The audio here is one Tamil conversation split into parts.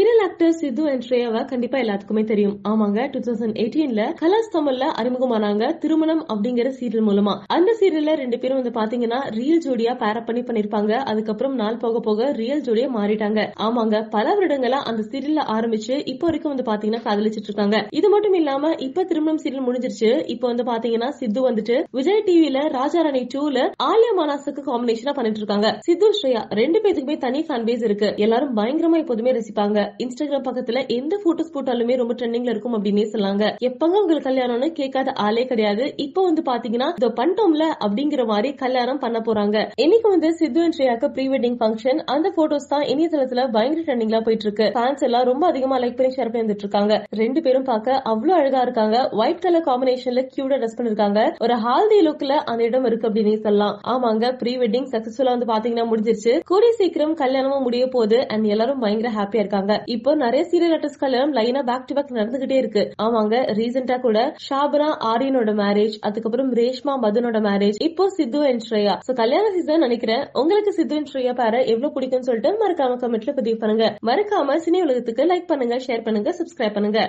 tiene Tamil actor Sidhu and ஸ்ரேயாவை கண்டிப்பா எல்லாத்துக்குமே தெரியும். ஆமாங்க டூ தௌசண்ட் எயிட்டீன்ல கலர்ஸ் தமிழ்ல அறிமுகமானாங்க திருமணம் அப்படிங்கிற சீரியல் மூலமா. அந்த சீரியல்ல ரெண்டு பேரும் வந்து பாத்தீங்கன்னா ரியல் ஜோடியா பேரப் பண்ணி பண்ணிருப்பாங்க. அதுக்கப்புறம் நாள் போக போக ரியல் ஜோடியா மாறிட்டாங்க. ஆமாங்க பல வருடங்களா அந்த சீரியல்ல ஆரம்பிச்சு இப்போ வரைக்கும் வந்து பாத்தீங்கன்னா காதலிச்சிட்டு இருக்காங்க. இது மட்டும் இல்லாம இப்ப திருமணம் சீரியல் முடிஞ்சிருச்சு. இப்போ வந்து பாத்தீங்கன்னா சித்து வந்துட்டு விஜய் டிவில ராஜா ராணி டூல ஆலியா மானாசுக்கு காம்பினேஷனா பண்ணிட்டு இருக்காங்க. சித்து ஸ்ரேயா ரெண்டு பேத்துக்குமே தனி ஃபேன் பேஸ் இருக்கு. எல்லாரும் பயங்கரமா எப்போதுமே ரசிப்பாங்க. இன்ஸ்டா இன்ஸ்டாகிராம் பக்கத்துல எந்த போட்டோஸ் போட்டாலுமே ரொம்ப ட்ரெண்டிங்ல இருக்கும் அப்படின்னு சொல்லாங்க எப்பங்க உங்களுக்கு கல்யாணம்னு கேட்காத ஆளே கிடையாது. இப்போ வந்து பாத்தீங்கன்னா இதோ பண்ணிட்டோம்ல அப்படிங்கிற மாதிரி கல்யாணம் பண்ண போறாங்க. இன்னைக்கு வந்து சித்து அண்ட் ஸ்ரேயாக்கு ப்ரீ வெட்டிங் ஃபங்க்ஷன் அந்த போட்டோஸ் தான் இணையதளத்துல பயங்கர ட்ரெண்டிங்ல போயிட்டு இருக்கு ஃபேன்ஸ் எல்லாம் ரொம்ப அதிகமா லைக் பண்ணி ஷேர் பண்ணி வந்துட்டு இருக்காங்க ரெண்டு பேரும் பார்க்க அவ்வளவு அழகா இருக்காங்க. ஒயிட் கலர் காம்பினேஷன்ல கியூட்டா ட்ரெஸ் பண்ணிருக்காங்க ஒரு ஹால்தி லுக்ல அந்த இடம் இருக்கு அப்படின்னு சொல்லலாம். ஆமாங்க ப்ரீ வெட்டிங் சக்சஸ்ஃபுல்லா வந்து பாத்தீங்கன்னா முடிஞ்சிருச்சு. கூடிய சீக்கிரம் கல்யாணமும் முடிய போகுது. அண்ட் எல்லாரும் பயங்கர ஹாப்பியா இருக்காங்க. இப்போ நிறைய சீரியல் ஆர்டிஸ்ட் கல்யாணம் லைனா பேக் டு பேக் நடந்துகிட்டே இருக்கு. ஆமாங்க ரீசெண்டா கூட ஷாபனா ஆரியனோட மேரேஜ் அதுக்கப்புறம் ரேஷ்மா மதனோட மேரேஜ் இப்போ சித்து அண்ட் ஸ்ரேயா. சோ கல்யாண சீசன் நினைக்கிறேன். உங்களுக்கு சித்து அண்ட் ஸ்ரேயா பேர எவ்வளவு பிடிக்கும்னு சொல்லிட்டு மறக்காம கமெண்ட்ல பதிவு பண்ணுங்க. மறக்காம சினி உலகத்துக்கு லைக் பண்ணுங்க ஷேர் பண்ணுங்க சப்ஸ்கிரைப் பண்ணுங்க.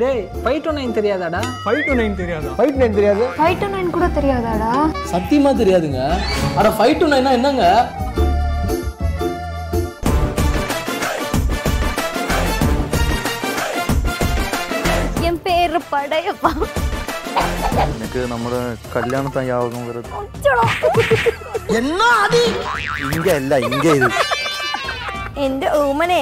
டேய் ஃபைவ் டு நைன் தெரியாதாடா ஃபைவ் டு நைன் தெரியாதா ஃபைட் நைன் தெரியாது ஃபைவ் டு நைன் கூட தெரியாதாடா சத்தியமா தெரியாதுங்க அட ஃபைவ் டு நைனா என்னங்க என் பேரு படையப்பா எனக்கு നമ്മുടെ കല്യാണത്തെ യാതൊന്നും വരുന്നത് ഇങ്ക അല്ല ഇങ്ക ഇത് എന്റെ ഓമനെ